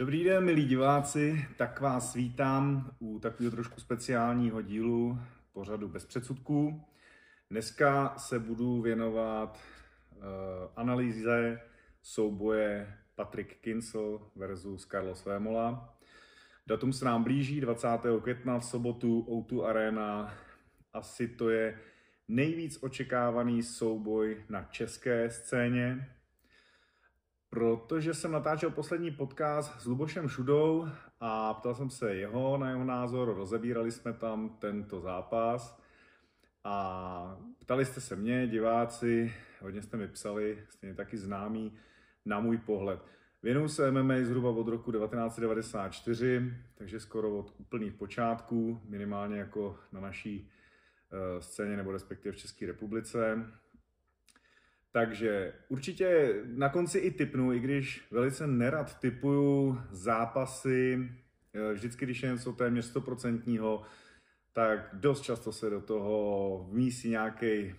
Dobrý den, milí diváci, tak vás vítám u takového trošku speciálního dílu pořadu bez předsudků. Dneska se budu věnovat uh, analýze souboje Patrick Kinsel versus Carlos Vémola. Datum se nám blíží 20. května v sobotu O2 Arena. Asi to je nejvíc očekávaný souboj na české scéně, protože jsem natáčel poslední podcast s Lubošem Šudou a ptal jsem se jeho na jeho názor, rozebírali jsme tam tento zápas a ptali jste se mě, diváci, hodně jste mi psali, stejně taky známí, na můj pohled. Věnuju se MMA zhruba od roku 1994, takže skoro od úplných počátků, minimálně jako na naší uh, scéně nebo respektive v České republice. Takže určitě na konci i typnu, i když velice nerad typuju zápasy, eh, vždycky, když je něco téměř stoprocentního, tak dost často se do toho vmísí nějaký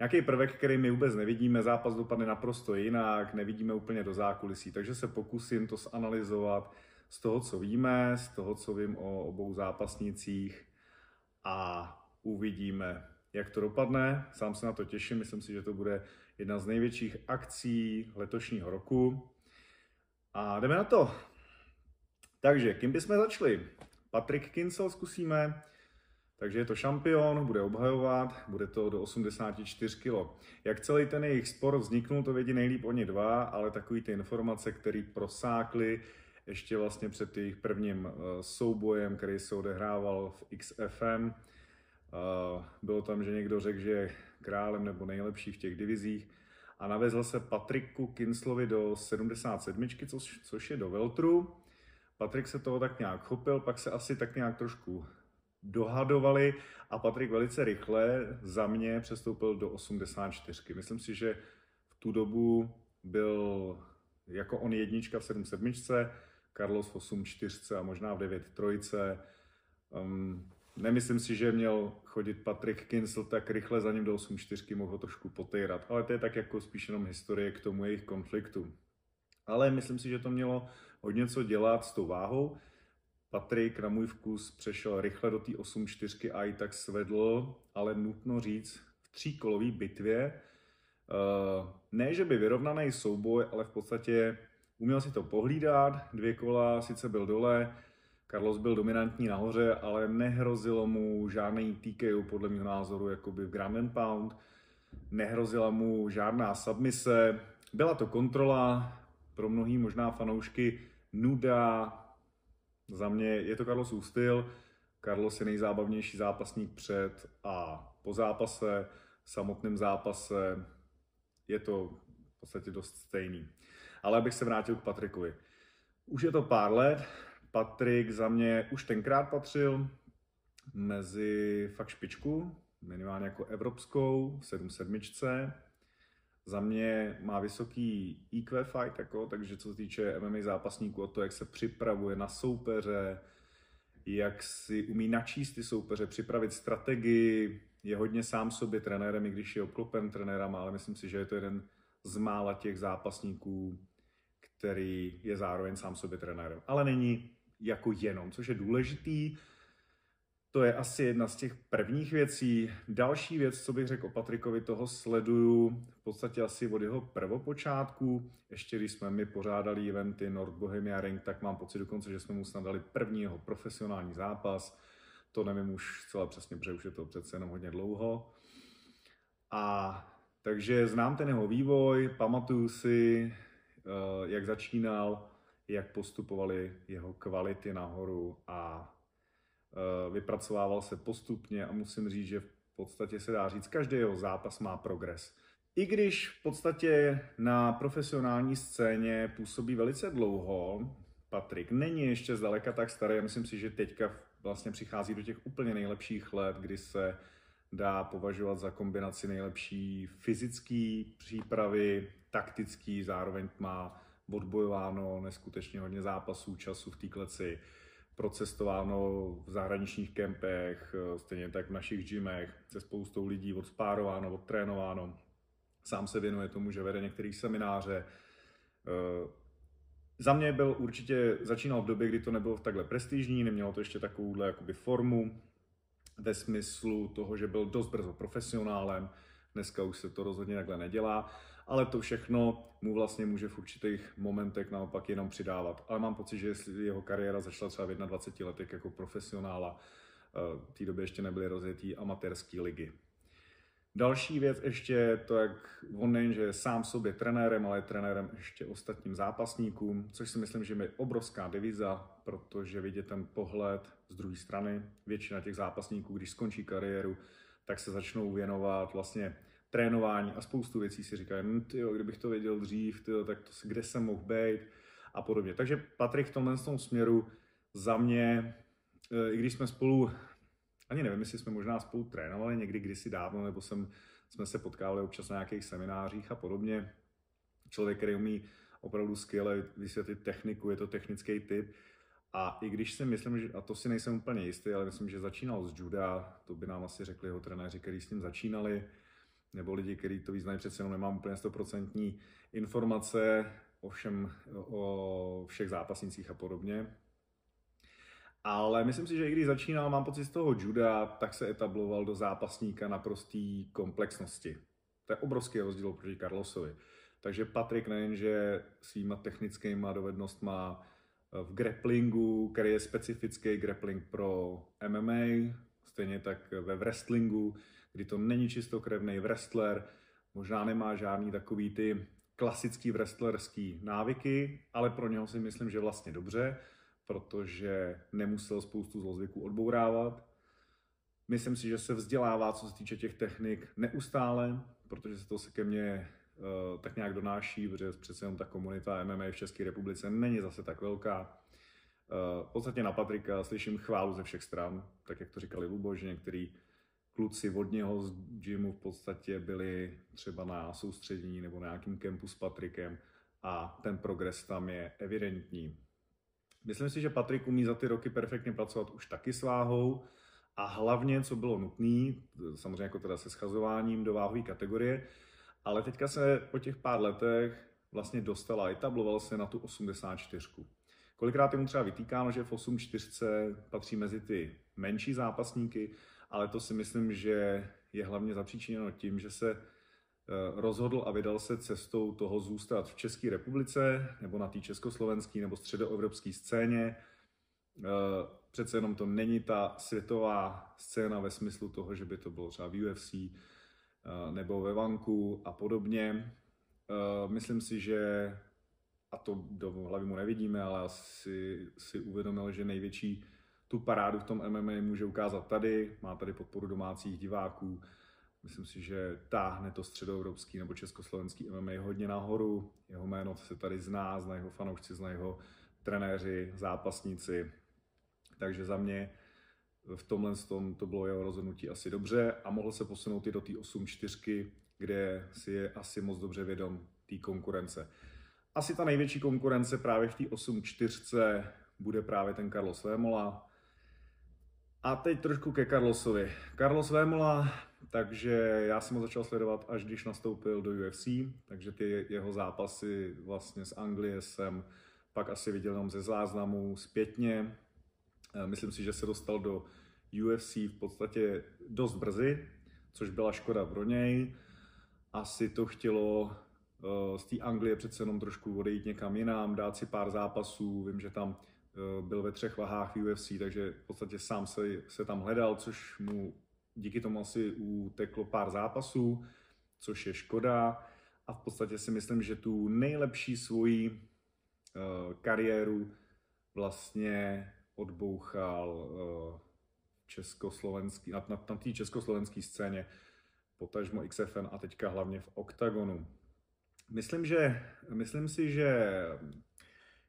nějaký prvek, který my vůbec nevidíme, zápas dopadne naprosto jinak, nevidíme úplně do zákulisí, takže se pokusím to zanalizovat z toho, co víme, z toho, co vím o obou zápasnících a uvidíme, jak to dopadne. Sám se na to těším, myslím si, že to bude jedna z největších akcí letošního roku. A jdeme na to. Takže, kým bychom začali? Patrick Kinsel zkusíme. Takže je to šampion, bude obhajovat, bude to do 84 kg. Jak celý ten jejich spor vzniknul, to vědí nejlíp oni dva, ale takový ty informace, které prosákly ještě vlastně před jejich prvním eh, soubojem, který se odehrával v XFM, bylo tam, že někdo řekl, že je králem nebo nejlepší v těch divizích a navezl se Patriku Kinslovi do 77, což, což je do Veltru. Patrik se toho tak nějak chopil, pak se asi tak nějak trošku dohadovali a Patrik velice rychle za mě přestoupil do 84. Myslím si, že v tu dobu byl jako on jednička v 77, Carlos v 84 a možná v 9 trojce. Um, Nemyslím si, že měl chodit Patrick Kinsel tak rychle za ním do 8-4, mohl ho trošku potejrat, ale to je tak jako spíš jenom historie k tomu jejich konfliktu. Ale myslím si, že to mělo hodně co dělat s tou váhou. Patrik na můj vkus přešel rychle do té 8-4 a i tak svedl, ale nutno říct, v tříkolové bitvě. Eh, ne, že by vyrovnaný souboj, ale v podstatě uměl si to pohlídat, dvě kola, sice byl dole, Carlos byl dominantní nahoře, ale nehrozilo mu žádný TKO podle mého názoru jakoby v ground and pound. Nehrozila mu žádná submise. Byla to kontrola, pro mnohý možná fanoušky nuda. Za mě je to Carlosův styl. Carlos je nejzábavnější zápasník před a po zápase, samotném zápase. Je to v podstatě dost stejný. Ale abych se vrátil k Patrikovi. Už je to pár let, Patrik za mě už tenkrát patřil mezi fakt špičku, minimálně jako evropskou, 7-7. Za mě má vysoký IQ fight, jako, takže co se týče MMA zápasníků, o to, jak se připravuje na soupeře, jak si umí načíst ty soupeře, připravit strategii, je hodně sám sobě trenérem, i když je obklopen trenérama, ale myslím si, že je to jeden z mála těch zápasníků, který je zároveň sám sobě trenérem. Ale není jako jenom, což je důležitý. To je asi jedna z těch prvních věcí. Další věc, co bych řekl o Patrikovi, toho sleduju v podstatě asi od jeho prvopočátku. Ještě když jsme mi pořádali eventy Nord Bohemia Ring, tak mám pocit dokonce, že jsme mu snad dali první jeho profesionální zápas. To nevím už zcela přesně, protože už je to přece jenom hodně dlouho. A takže znám ten jeho vývoj, pamatuju si, eh, jak začínal, jak postupovaly jeho kvality nahoru a e, vypracovával se postupně a musím říct, že v podstatě se dá říct, každý jeho zápas má progres. I když v podstatě na profesionální scéně působí velice dlouho, Patrik není ještě zdaleka tak starý, já myslím si, že teďka vlastně přichází do těch úplně nejlepších let, kdy se dá považovat za kombinaci nejlepší fyzické přípravy, taktický, zároveň má odbojováno neskutečně hodně zápasů, času v té kleci, procestováno v zahraničních kempech, stejně tak v našich gymech, se spoustou lidí odspárováno, odtrénováno. Sám se věnuje tomu, že vede některé semináře. Eh, za mě byl určitě, začínal v době, kdy to nebylo takhle prestižní, nemělo to ještě takovouhle jakoby formu, ve smyslu toho, že byl dost brzo profesionálem, dneska už se to rozhodně takhle nedělá, ale to všechno mu vlastně může v určitých momentech naopak jenom přidávat. Ale mám pocit, že jestli jeho kariéra začala třeba v 21 letech jako profesionála, eh, v té době ještě nebyly rozjetý amatérské ligy. Další věc ještě to, jak on nejen, že je sám sobě trenérem, ale je trenérem ještě ostatním zápasníkům, což si myslím, že je obrovská deviza, protože vidět ten pohled z druhé strany. Většina těch zápasníků, když skončí kariéru, tak se začnou věnovat vlastně trénování a spoustu věcí si říkají, hm, tyjo, kdybych to věděl dřív, tyjo, tak to, kde jsem mohl být a podobně. Takže Patrik v tomhle tom směru za mě, eh, i když jsme spolu ani nevím, jestli jsme možná spolu trénovali někdy kdysi dávno, nebo jsem, jsme se potkávali občas na nějakých seminářích a podobně. Člověk, který umí opravdu skvěle vysvětlit techniku, je to technický typ. A i když si myslím, že, a to si nejsem úplně jistý, ale myslím, že začínal z juda, to by nám asi řekli jeho trenéři, kteří s tím začínali, nebo lidi, kteří to význají přece jenom nemám úplně 100% informace o, všem, o všech zápasnicích a podobně. Ale myslím si, že i když začínal, mám pocit z toho juda, tak se etabloval do zápasníka na prostý komplexnosti. To je obrovský rozdíl proti Carlosovi. Takže Patrik nejenže svýma technickýma dovednostma eh, v grapplingu, který je specifický grappling pro MMA, stejně tak ve wrestlingu, kdy to není čistokrevný wrestler, možná nemá žádný takový ty klasický wrestlerský návyky, ale pro něho si myslím, že vlastně dobře protože nemusel spoustu zlozvyků odbourávat. Myslím si, že se vzdělává, co se týče těch technik, neustále, protože se to se ke mně uh, tak nějak donáší, protože přece jenom ta komunita MMA v České republice není zase tak velká. Uh, v podstatě na Patrika slyším chválu ze všech stran, tak jak to říkali Lubo, že některý kluci od něho z gymu v podstatě byli třeba na soustředění nebo na nějakým kempu s Patrikem a ten progres tam je evidentní. Myslím si, že Patrik umí za ty roky perfektně pracovat už taky s váhou a hlavně, co bylo nutné, samozřejmě jako teda se schazováním do váhové kategorie, ale teďka se po těch pár letech vlastně dostala, etabloval se na tu 84. Kolikrát je mu třeba vytýkáno, že v 84 patří mezi ty menší zápasníky, ale to si myslím, že je hlavně zapříčiněno tím, že se Eh, rozhodl a vydal se cestou toho zůstat v České republice nebo na té československé nebo středoevropské scéně. Eh, přece jenom to není ta světová scéna ve smyslu toho, že by to bylo třeba v UFC eh, nebo ve Vanku a podobně. Myslím si, že, a to do hlavy mu nevidíme, ale asi si uvědomil, že největší tu parádu v tom MMA může ukázat tady. Má tady podporu domácích diváků, Myslím si, že táhne to středoevropský nebo československý MMA hodně nahoru. Jeho jméno se tady zná, zná jeho fanoušci, zná jeho trenéři, zápasníci. Takže za mě v tomhle tom to bylo jeho rozhodnutí asi dobře a mohl se posunout i do té 8-4, kde si je asi moc dobře vědom té konkurence. Asi ta největší konkurence právě v té 8-4 bude právě ten Carlos Vémola. A teď trošku ke Carlosovi. Carlos Vémola takže já jsem ho začal sledovat, až když nastoupil do UFC, takže ty jeho zápasy vlastně z Anglie jsem pak asi viděl jenom ze záznamů zpětně. Eh, myslím si, že se dostal do UFC v podstatě dost brzy, což byla škoda pro něj. Asi to chtělo eh, z té Anglie přece jenom trošku odejít někam jinam, dát si pár zápasů. Vím, že tam byl ve třech vahách UFC, takže v podstatě sám se, se tam hledal, což mu díky tomu asi uteklo pár zápasů, což je škoda. A v podstatě si myslím, že tu nejlepší svoji uh, kariéru vlastně odbouchal uh, československý, na, na, na té československé scéně, potažmo XFN a teďka hlavně v OKTAGONu. Myslím, že, myslím si, že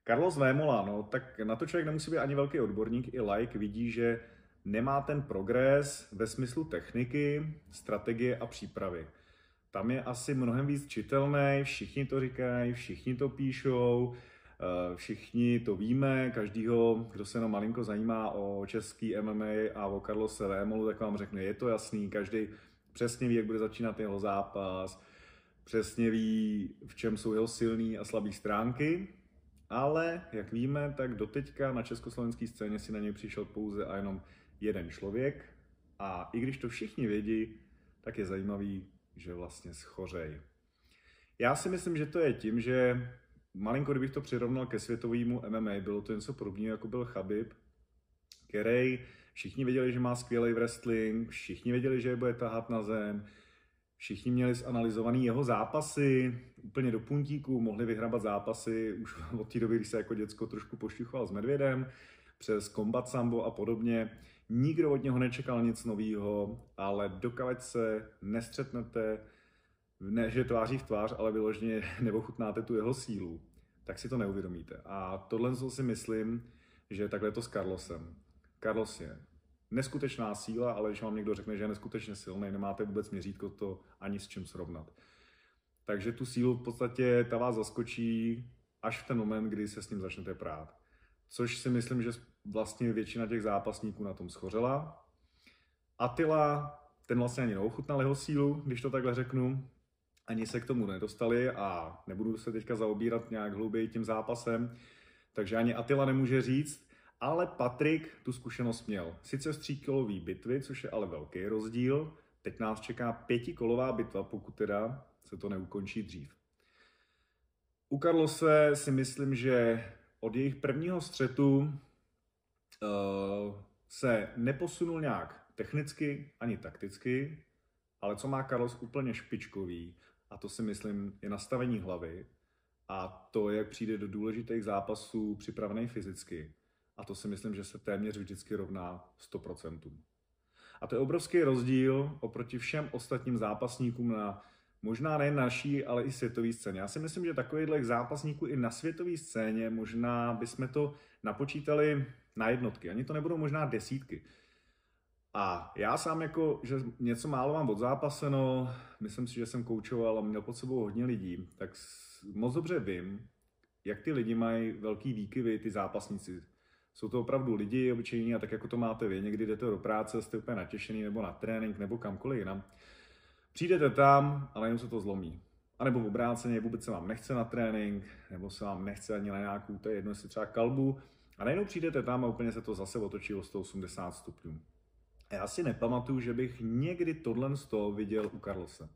Carlos Vémola, no, tak na to člověk nemusí být ani velký odborník, i like, vidí, že nemá ten progres ve smyslu techniky, strategie a přípravy. Tam je asi mnohem víc čitelný, všichni to říkají, všichni to píšou, eh, všichni to víme, každýho, kdo se jenom malinko zajímá o český MMA a o Carlose Vémolu, tak vám řekne, je to jasný, každý přesně ví, jak bude začínat jeho zápas, přesně ví, v čem jsou jeho silné a slabé stránky ale jak víme, tak doteďka na československé scéně si na něj přišel pouze a jenom jeden člověk. A i když to všichni vědí, tak je zajímavý, že vlastně schořej. Já si myslím, že to je tím, že malinko, kdybych to přirovnal ke světovému MMA, bylo to něco podobného, jako byl Chabib, který všichni věděli, že má skvělý wrestling, všichni věděli, že je bude tahat na zem, všichni měli zanalizovaný jeho zápasy úplně do puntíku, mohli vyhrabat zápasy už od té doby, když se jako děcko trošku pošťuchoval s medvědem, přes Combat Sambo a podobně. Nikdo od něho nečekal nic nového, ale dokud se nestřetnete, ne že tváří v tvář, ale vyloženě neochutnáte tu jeho sílu, tak si to neuvědomíte. A tohle si myslím, že takhle je to s Carlosem. Carlos je neskutečná síla, ale když vám někdo řekne, že je neskutečně silný, nemáte vůbec měřítko to ani s čím srovnat. Takže tu sílu v podstatě ta vás zaskočí až v ten moment, kdy se s ním začnete prát. Což si myslím, že vlastně většina těch zápasníků na tom schořela. Attila, ten vlastně ani neochutnal jeho sílu, když to takhle řeknu. Ani se k tomu nedostali a nebudu se teďka zaobírat nějak hlouběji tím zápasem. Takže ani Attila nemůže říct, ale Patrik tu zkušenost měl. Sice z tříkolový bitvy, což je ale velký rozdíl. Teď nás čeká pětikolová bitva, pokud teda se to neukončí dřív. U Karlose si myslím, že od jejich prvního střetu uh, se neposunul nějak technicky ani takticky, ale co má Carlos úplně špičkový, a to si myslím je nastavení hlavy a to, jak přijde do důležitých zápasů připravený fyzicky. A to si myslím, že se téměř vždycky rovná 100%. A to je obrovský rozdíl oproti všem ostatním zápasníkům na možná nejen naší, ale i světové scéně. Já si myslím, že takovýchhle zápasníků i na světové scéně možná bychom to napočítali na jednotky. Ani to nebudou možná desítky. A já sám jako, že něco málo mám odzápaseno, myslím si, že jsem koučoval a měl pod sebou hodně lidí, tak moc dobře vím, jak ty lidi mají velký výkyvy, ty zápasníci. Jsou to opravdu lidi obyčejní a tak jako to máte vy. Někdy jdete do práce, jste úplně natěšený nebo na trénink nebo kamkoliv jinam. Přijdete tam a najednou se to zlomí. A nebo v obráceně vůbec se vám nechce na trénink, nebo se vám nechce ani na nějakou, to je jedno, jestli třeba kalbu. A najednou přijdete tam a úplně se to zase otočí o 180 stupňů. A já si nepamatuju, že bych někdy tohle z toho viděl u Carlose.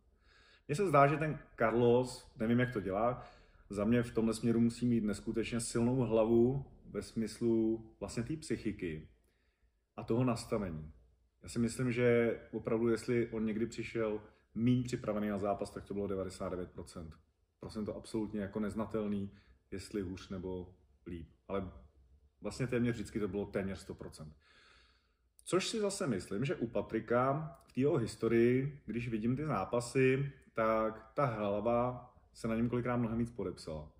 Mně se zdá, že ten Carlos, nevím jak to dělá, za mě v tomhle směru musí mít neskutečně silnou hlavu ve smyslu vlastně té psychiky a toho nastavení. Já si myslím, že opravdu, jestli on někdy přišel méně připravený na zápas, tak to bylo 99%. Prosím to absolutně jako neznatelný, jestli hůř nebo líp. Ale vlastně téměř vždycky to bylo téměř 100%. Což si zase myslím, že u Patrika v té historii, když vidím ty zápasy, tak ta hlava se na něm kolikrát mnohem víc podepsala.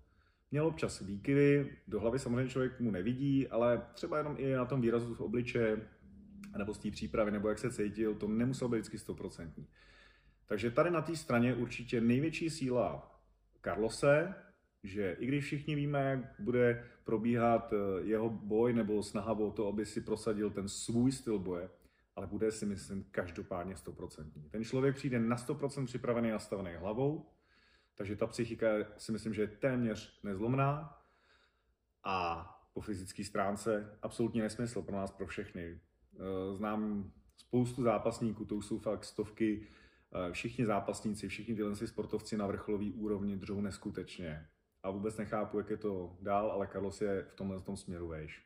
Měl občas výkyvy, do hlavy samozřejmě člověk mu nevidí, ale třeba jenom i na tom výrazu v obliče, nebo z té přípravy, nebo jak se cítil, to nemuselo být vždycky stoprocentní. Takže tady na té straně určitě největší síla Carlose, že i když všichni víme, jak bude probíhat eh, jeho boj nebo snaha o to, aby si prosadil ten svůj styl boje, ale bude si myslím každopádně 100%. Ten člověk přijde na 100% připravený, nastavený hlavou, takže ta psychika si myslím, že je téměř nezlomná a po fyzické stránce absolutně nesmysl pro nás, pro všechny. Eh, znám spoustu zápasníků, to jsou fakt stovky, eh, všichni zápasníci, všichni tyhle sportovci na vrcholové úrovni držou neskutečně. A vůbec nechápu, jak je to dál, ale Carlos je v tomhle tom směru vejš.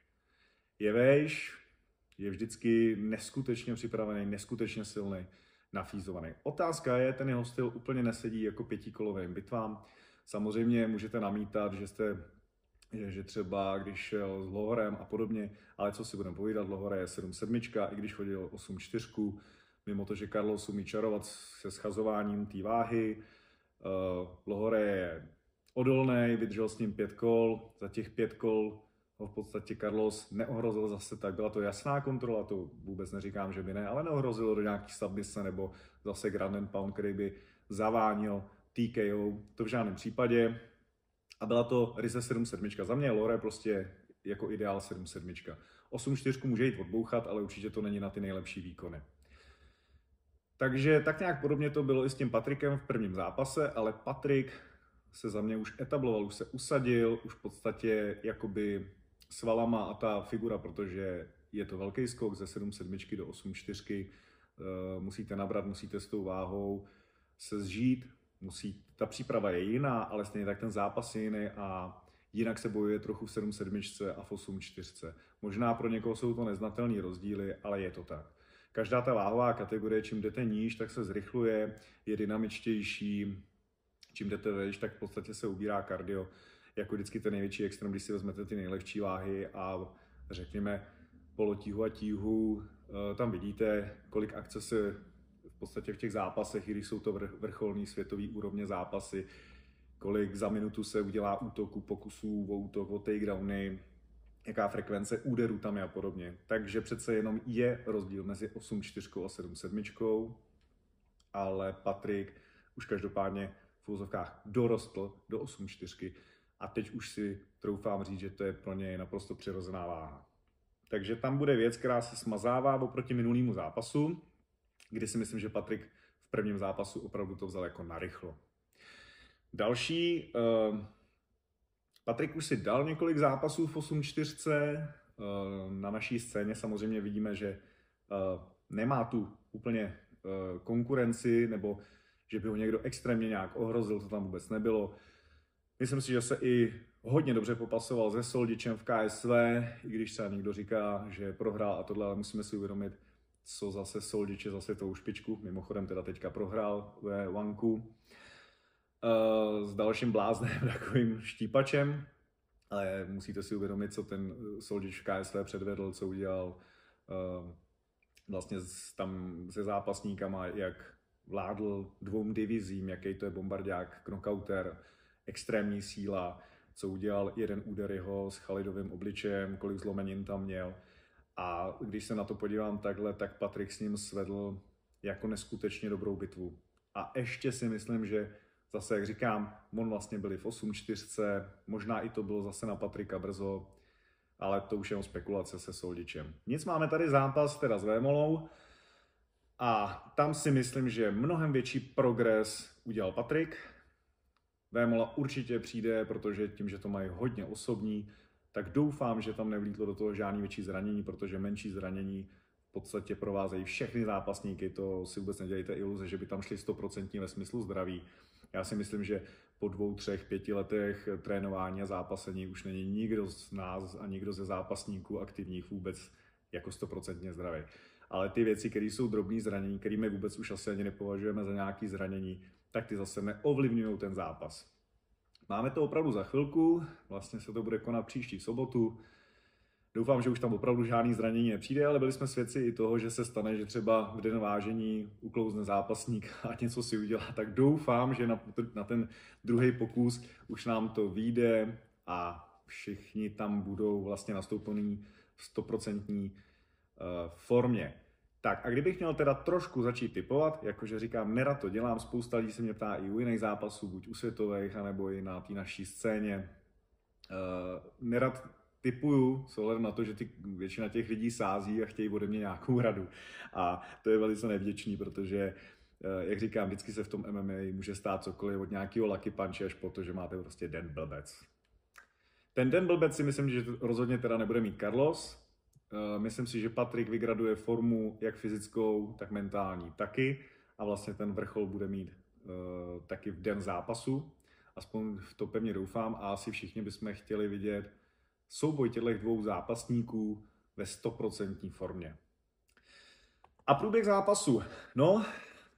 Je vejš, je vždycky neskutečně připravený, neskutečně silný, nafízovaný. Otázka je, ten jeho styl úplně nesedí jako pětikolovým bitvám. Samozřejmě můžete namítat, že jste že, třeba když šel s Lohorem a podobně, ale co si budeme povídat, Lohore je 7-7, i když chodil 8-4, mimo to, že Carlos umí čarovat se schazováním té váhy, uh, Lohore je odolný, vydržel s ním pět kol, za těch pět kol v podstatě Carlos neohrozil zase tak, byla to jasná kontrola, to vůbec neříkám, že by ne, ale neohrozilo do nějaký submise nebo zase Grand and Pound, který by zavánil TKO, to v žádném případě. A byla to Rize 7-7. Za mě Lore prostě jako ideál 7-7. 8-4 může jít odbouchat, ale určitě to není na ty nejlepší výkony. Takže tak nějak podobně to bylo i s tím Patrikem v prvním zápase, ale Patrik se za mě už etabloval, už se usadil, už v podstatě jakoby svalama a ta figura, protože je to velký skok ze 7,7 do 8,4, eh, musíte nabrat, musíte s tou váhou se zžít, musí, ta příprava je jiná, ale stejně tak ten zápas je jiný a jinak se bojuje trochu v 7,7 a v 8,4. Možná pro někoho jsou to neznatelné rozdíly, ale je to tak. Každá ta váhová kategorie, čím jdete níž, tak se zrychluje, je dynamičtější, čím jdete vejš, tak v podstatě se ubírá kardio. Jako vždycky ten největší extrém, když si vezmete ty nejlehčí váhy a řekněme polotíhu a tíhu, eh, tam vidíte, kolik akce se v podstatě v těch zápasech, i když jsou to vrcholní světový úrovně zápasy, kolik za minutu se udělá útoku, pokusů o útok, o takedowny, jaká frekvence úderů tam je a podobně. Takže přece jenom je rozdíl mezi 8.4 a 7.7, ale Patrik už každopádně v úzovkách dorostl do 8.4 a teď už si troufám říct, že to je pro něj naprosto přirozená váha. Takže tam bude věc, která se smazává oproti minulému zápasu, kdy si myslím, že Patrik v prvním zápasu opravdu to vzal jako narychlo. Další, uh, Patrik už si dal několik zápasů v 8-4. Uh, na naší scéně samozřejmě vidíme, že uh, nemá tu úplně uh, konkurenci, nebo že by ho někdo extrémně nějak ohrozil, to tam vůbec nebylo. Myslím si, že se i hodně dobře popasoval se Soldičem v KSV, i když se někdo říká, že prohrál a tohle, ale musíme si uvědomit, co zase Soldič je zase tou špičku. Mimochodem teda teďka prohrál ve Wanku uh, s dalším bláznem, takovým štípačem, ale musíte si uvědomit, co ten Soldič v KSV předvedl, co udělal uh, vlastně tam se zápasníkama, jak vládl dvou divizím, jaký to je bombardák, knockouter, extrémní síla, co udělal jeden úder jeho s Chalidovým obličejem, kolik zlomenin tam měl. A když se na to podívám takhle, tak Patrik s ním svedl jako neskutečně dobrou bitvu. A ještě si myslím, že zase, jak říkám, Mon vlastně byli v 8-4, možná i to bylo zase na Patrika brzo, ale to už je spekulace se Soldičem. Nic máme tady zápas teda s Vémolou a tam si myslím, že mnohem větší progres udělal Patrik. Vémola určitě přijde, protože tím, že to mají hodně osobní, tak doufám, že tam nevlítlo do toho žádný větší zranění, protože menší zranění v podstatě provázejí všechny zápasníky, to si vůbec nedělejte iluze, že by tam šli 100% ve smyslu zdraví. Já si myslím, že po dvou, třech, pěti letech trénování a zápasení už není nikdo z nás a nikdo ze zápasníků aktivních vůbec jako 100% zdravý. Ale ty věci, které jsou drobné zranění, které vůbec už asi ani nepovažujeme za nějaké zranění, tak ty zase neovlivňují ten zápas. Máme to opravdu za chvilku, vlastně se to bude konat příští sobotu. Doufám, že už tam opravdu žádný zranění nepřijde, ale byli jsme svědci i toho, že se stane, že třeba v den vážení uklouzne zápasník a něco si udělá. Tak doufám, že na, na ten druhý pokus už nám to vyjde a všichni tam budou vlastně nastoupení v 100% eh, formě. Tak a kdybych měl teda trošku začít typovat, jakože říkám, nerad to dělám, spousta lidí se mě ptá i u jiných zápasů, buď u světových, anebo i na té naší scéně. Uh, nerad typuju, s na to, že ty, většina těch lidí sází a chtějí ode mě nějakou radu. A to je velice nevděčný, protože uh, jak říkám, vždycky se v tom MMA může stát cokoliv od nějakého lucky punch až po to, že máte prostě den blbec. Ten den blbec si myslím, že rozhodně teda nebude mít Carlos, Eh, myslím si, že Patrik vygraduje formu jak fyzickou, tak mentální taky a vlastně ten vrchol bude mít uh, taky v den zápasu. Aspoň v to pevně doufám a asi všichni bychom chtěli vidět souboj těchto dvou zápasníků ve 100% formě. A průběh zápasu. No,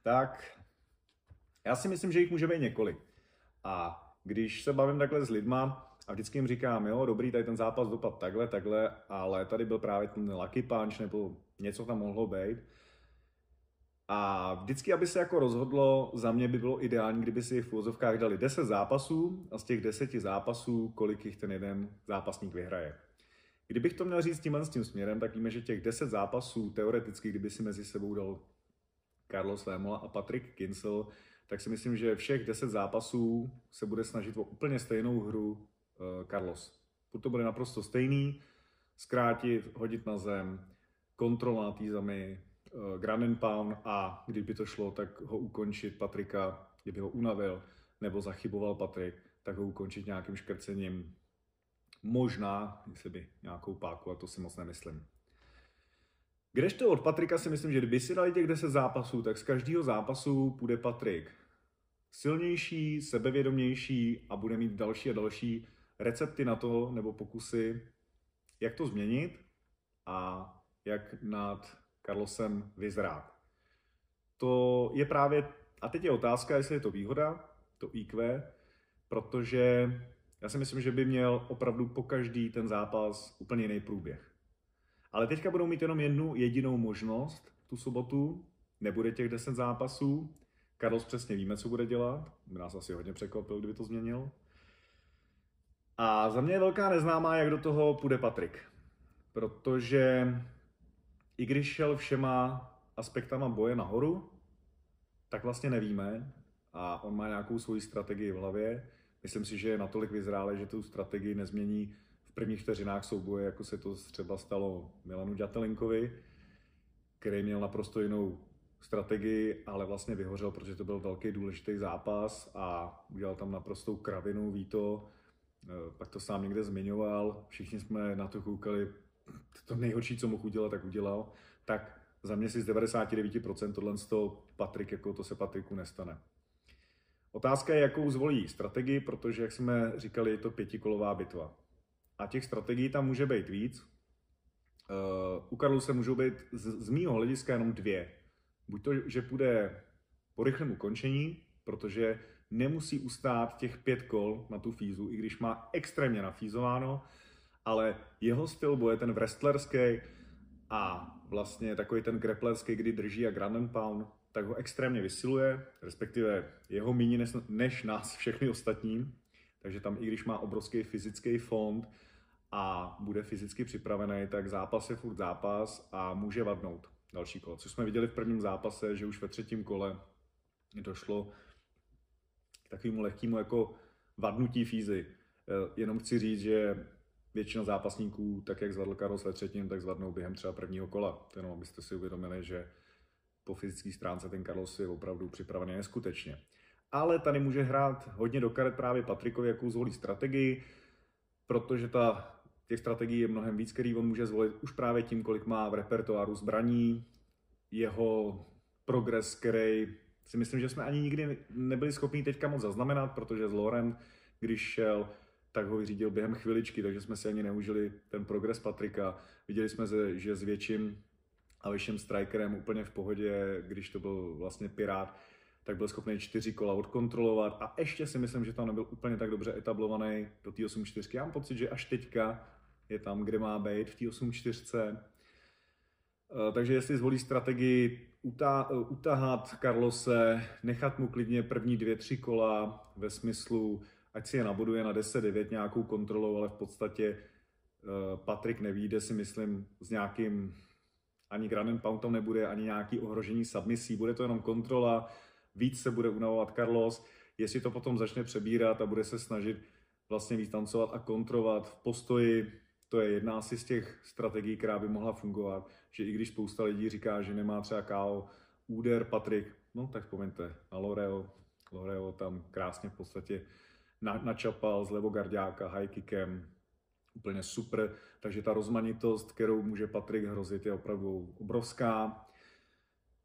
tak já si myslím, že jich může být několik. A když se bavím takhle s lidma, a vždycky jim říkám, jo, dobrý, tady ten zápas dopad takhle, takhle, ale tady byl právě ten lucky punch, nebo něco tam mohlo být. A vždycky, aby se jako rozhodlo, za mě by bylo ideální, kdyby si v úvozovkách dali 10 zápasů a z těch 10 zápasů, kolik jich ten jeden zápasník vyhraje. Kdybych to měl říct tímhle s tím směrem, tak víme, že těch 10 zápasů, teoreticky, kdyby si mezi sebou dal Carlos Vémola a Patrick Kinsel, tak si myslím, že všech 10 zápasů se bude snažit o úplně stejnou hru Carlos. Pokud to bude naprosto stejný, zkrátit, hodit na zem, kontrola na té zemi, uh, ground and pound a kdyby to šlo, tak ho ukončit Patrika, kdyby ho unavil nebo zachyboval Patrik, tak ho ukončit nějakým škrcením. Možná, jestli by nějakou páku, a to si moc nemyslím. Kdežto od Patrika si myslím, že kdyby si dali těch 10 zápasů, tak z každého zápasu půjde Patrik silnější, sebevědomější a bude mít další a další recepty na to, nebo pokusy, jak to změnit a jak nad Carlosem vyzrát. To je právě, a teď je otázka, jestli je to výhoda, to IQ, protože já si myslím, že by měl opravdu po každý ten zápas úplně jiný průběh. Ale teďka budou mít jenom jednu jedinou možnost tu sobotu, nebude těch 10 zápasů. Carlos přesně víme, co bude dělat, by nás asi hodně překvapil, kdyby to změnil. A za mě je velká neznámá, jak do toho půjde Patrik. Protože i když šel všema aspektama boje nahoru, tak vlastně nevíme a on má nějakou svoji strategii v hlavě. Myslím si, že je natolik vyzrále, že tu strategii nezmění v prvních vteřinách souboje, jako se to třeba stalo Milanu Ďatelinkovi, který měl naprosto jinou strategii, ale vlastně vyhořel, protože to byl velký důležitý zápas a udělal tam naprostou kravinu, ví to, pak to sám někde zmiňoval, všichni jsme na to koukali, to nejhorší, co mohl udělat, tak udělal, tak za mě si z 99% tohle z toho Patrik, jako to se Patriku nestane. Otázka je, jakou zvolí strategii, protože, jak jsme říkali, je to pětikolová bitva. A těch strategií tam může být víc. Uh, u Karlu se můžou být z, z mýho hlediska jenom dvě. Buď to, že půjde po rychlém ukončení, protože nemusí ustát těch pět kol na tu fízu, i když má extrémně nafízováno, ale jeho styl boje, ten wrestlerský a vlastně takový ten grapplerský, kdy drží a ground and pound, tak ho extrémně vysiluje, respektive jeho míní než, než nás všechny ostatní. Takže tam, i když má obrovský fyzický fond a bude fyzicky připravený, tak zápas je furt zápas a může vadnout další kolo. Což jsme viděli v prvním zápase, že už ve třetím kole došlo k takovému lehkému jako vadnutí fízy. Eh, jenom chci říct, že většina zápasníků, tak jak Karol ve třetím, tak zvládnou během třeba prvního kola. Jenom abyste si uvědomili, že po fyzické stránce ten Carlos je opravdu připravený neskutečně. Ale tady může hrát hodně do karet právě Patrikovi, jakou zvolí strategii, protože ta, těch strategií je mnohem víc, který on může zvolit už právě tím, kolik má v repertoáru zbraní, jeho progres, který si myslím, že jsme ani nikdy nebyli schopni teďka moc zaznamenat, protože z Loren, když šel tak ho vyřídil během chviličky, takže jsme si ani neužili ten progres Patrika. Viděli jsme, že s větším a vyšším strikerem úplně v pohodě, když to byl vlastně Pirát, tak byl schopný čtyři kola odkontrolovat a ještě si myslím, že tam nebyl úplně tak dobře etablovaný do té 8.4. Já mám pocit, že až teďka je tam, kde má být v té 8.4. Eh, takže jestli zvolí strategii utahat Carlose, nechat mu klidně první dvě, tři kola ve smyslu ať si je nabuduje na 10-9 nějakou kontrolou, ale v podstatě uh, Patrik nevíde si myslím s nějakým ani Pound tam nebude, ani nějaký ohrožení submisí, bude to jenom kontrola, víc se bude unavovat Carlos, jestli to potom začne přebírat a bude se snažit vlastně víc tancovat a kontrolovat v postoji, to je jedna asi z těch strategií, která by mohla fungovat, že i když spousta lidí říká, že nemá třeba KO úder Patrik, no tak vzpomeňte na Loreo, Loreo tam krásně v podstatě na, načapal z levogardiáka high kickem, úplně super, takže ta rozmanitost, kterou může Patrik hrozit, je opravdu obrovská.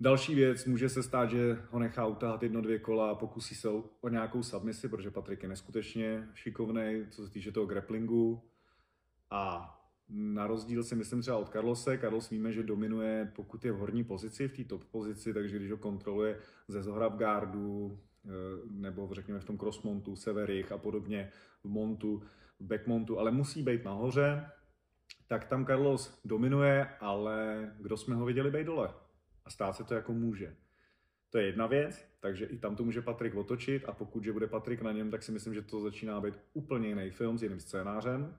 Další věc, může se stát, že ho nechá utáhat jedno, dvě kola a pokusí se o nějakou submisi, protože Patrik je neskutečně šikovný, co se týče toho grapplingu. A na rozdíl si myslím třeba od Carlose, Carlos víme, že dominuje, pokud je v horní pozici, v té top pozici, takže když ho kontroluje ze zohra v gardu, Eh, nebo řekněme v tom crossmontu, severich a podobně, v montu, v backmontu, ale musí být nahoře, tak tam Carlos dominuje, ale kdo jsme ho viděli být dole? A stát se to jako může. To je jedna věc, takže i tam to může Patrik otočit a pokud že bude Patrik na něm, tak si myslím, že to začíná být úplně jiný film s jiným scénářem.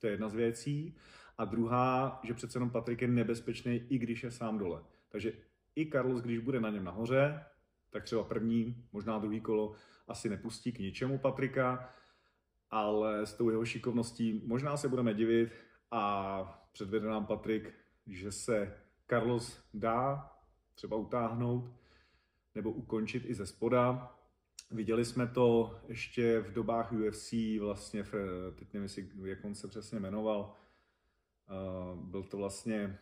To je jedna z věcí. A druhá, že přece jenom Patrik je nebezpečný, i když je sám dole. Takže i Carlos, když bude na něm nahoře, tak třeba první, možná druhý kolo asi nepustí k ničemu Patrika, ale s tou jeho šikovností možná se budeme divit a předvede nám Patrik, že se Carlos dá třeba utáhnout nebo ukončit i ze spoda. Viděli jsme to ještě v dobách UFC, vlastně, teď nevím, jestli, jak on se přesně jmenoval, byl to vlastně,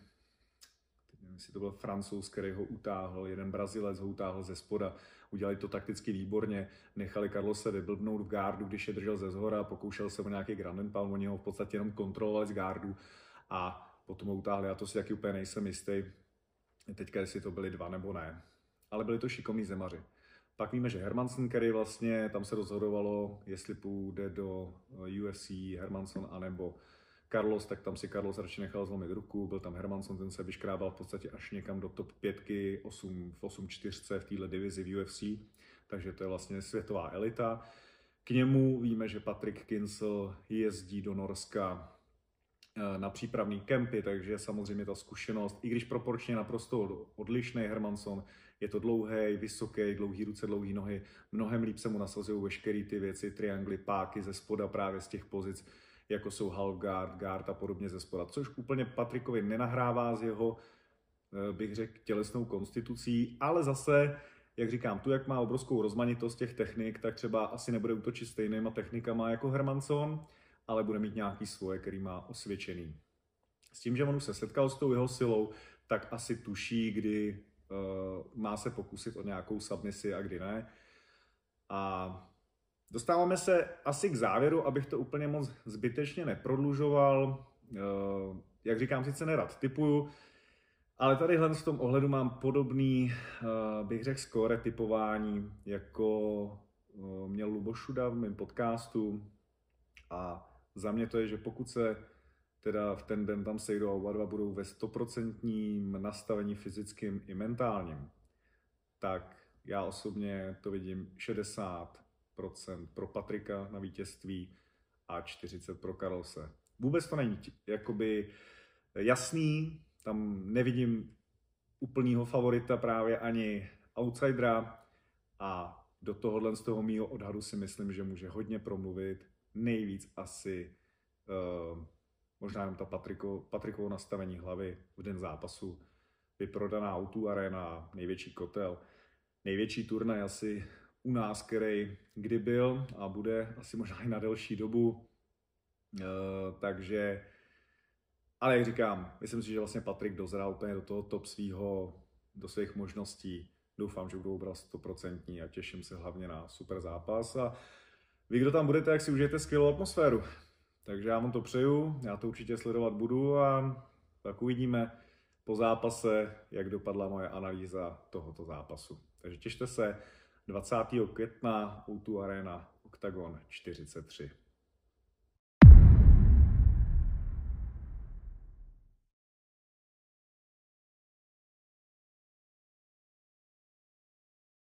teď nevím, jestli to byl francouz, který ho utáhl, jeden Brazilec ho utáhl ze spoda, udělali to takticky výborně, nechali Carlose vyblbnout v gardu, když je držel ze zhora, pokoušel se o nějaký Grand Pound, oni ho v podstatě jenom kontrolovali z gardu a potom ho utáhli, já to si taky úplně nejsem jistý, teďka jestli to byli dva nebo ne, ale byli to šikovní zemaři. Pak víme, že Hermanson, který vlastně tam se rozhodovalo, jestli půjde do UFC Hermanson anebo Carlos, tak tam si Carlos radši nechal zlomit ruku, byl tam Hermanson, ten se vyškrábal v podstatě až někam do top 5, 8, v 8 4 v téhle divizi v UFC, takže to je vlastně světová elita. K němu víme, že Patrick Kinsel jezdí do Norska eh, na přípravný kempy, takže samozřejmě ta zkušenost, i když proporčně naprosto odlišný Hermanson, je to dlouhý, vysoký, dlouhý ruce, dlouhé nohy, mnohem líp se mu nasazují veškeré ty věci, triangly, páky ze spoda právě z těch pozic, jako jsou half guard, guard a podobně ze spoda, což úplně Patrikovi nenahrává z jeho, eh, bych řekl, tělesnou konstitucí, ale zase, jak říkám, tu, jak má obrovskou rozmanitost těch technik, tak třeba asi nebude útočit stejnýma technikama jako Hermanson, ale bude mít nějaký svoje, který má osvědčený. S tím, že on už se setkal s tou jeho silou, tak asi tuší, kdy má se pokusit o nějakou submisi a kdy ne. A dostáváme se asi k závěru, abych to úplně moc zbytečně neprodlužoval. Uh, jak říkám, sice nerad typuju, ale tadyhle v tom ohledu mám podobný, uh, bych řekl, skóre typování, jako měl Lubošuda v mém podcastu. A za mě to je, že pokud se teda v ten den tam sejdou a oba dva budou ve stoprocentním nastavení fyzickým i mentálním, tak já osobně to vidím 60% pro Patrika na vítězství a 40% pro Karlose. Vůbec to není jakoby jasný, tam nevidím úplného favorita právě ani outsidera a do tohohle z toho mýho odhadu si myslím, že může hodně promluvit, nejvíc asi uh, možná jenom ta Patriko, Patrikovo nastavení hlavy v den zápasu, vyprodaná autu arena, největší kotel, největší turnaj asi u nás, který kdy byl a bude asi možná i na delší dobu. E, takže, ale jak říkám, myslím si, že vlastně Patrik dozrál úplně do toho top svýho, do svých možností. Doufám, že budou brát 100% a těším se hlavně na super zápas. A vy, kdo tam budete, jak si užijete skvělou atmosféru. Takže já vám to přeju, já to určitě sledovat budu a tak uvidíme po zápase, jak dopadla moje analýza tohoto zápasu. Takže těšte se 20. května U2 Arena Octagon 43.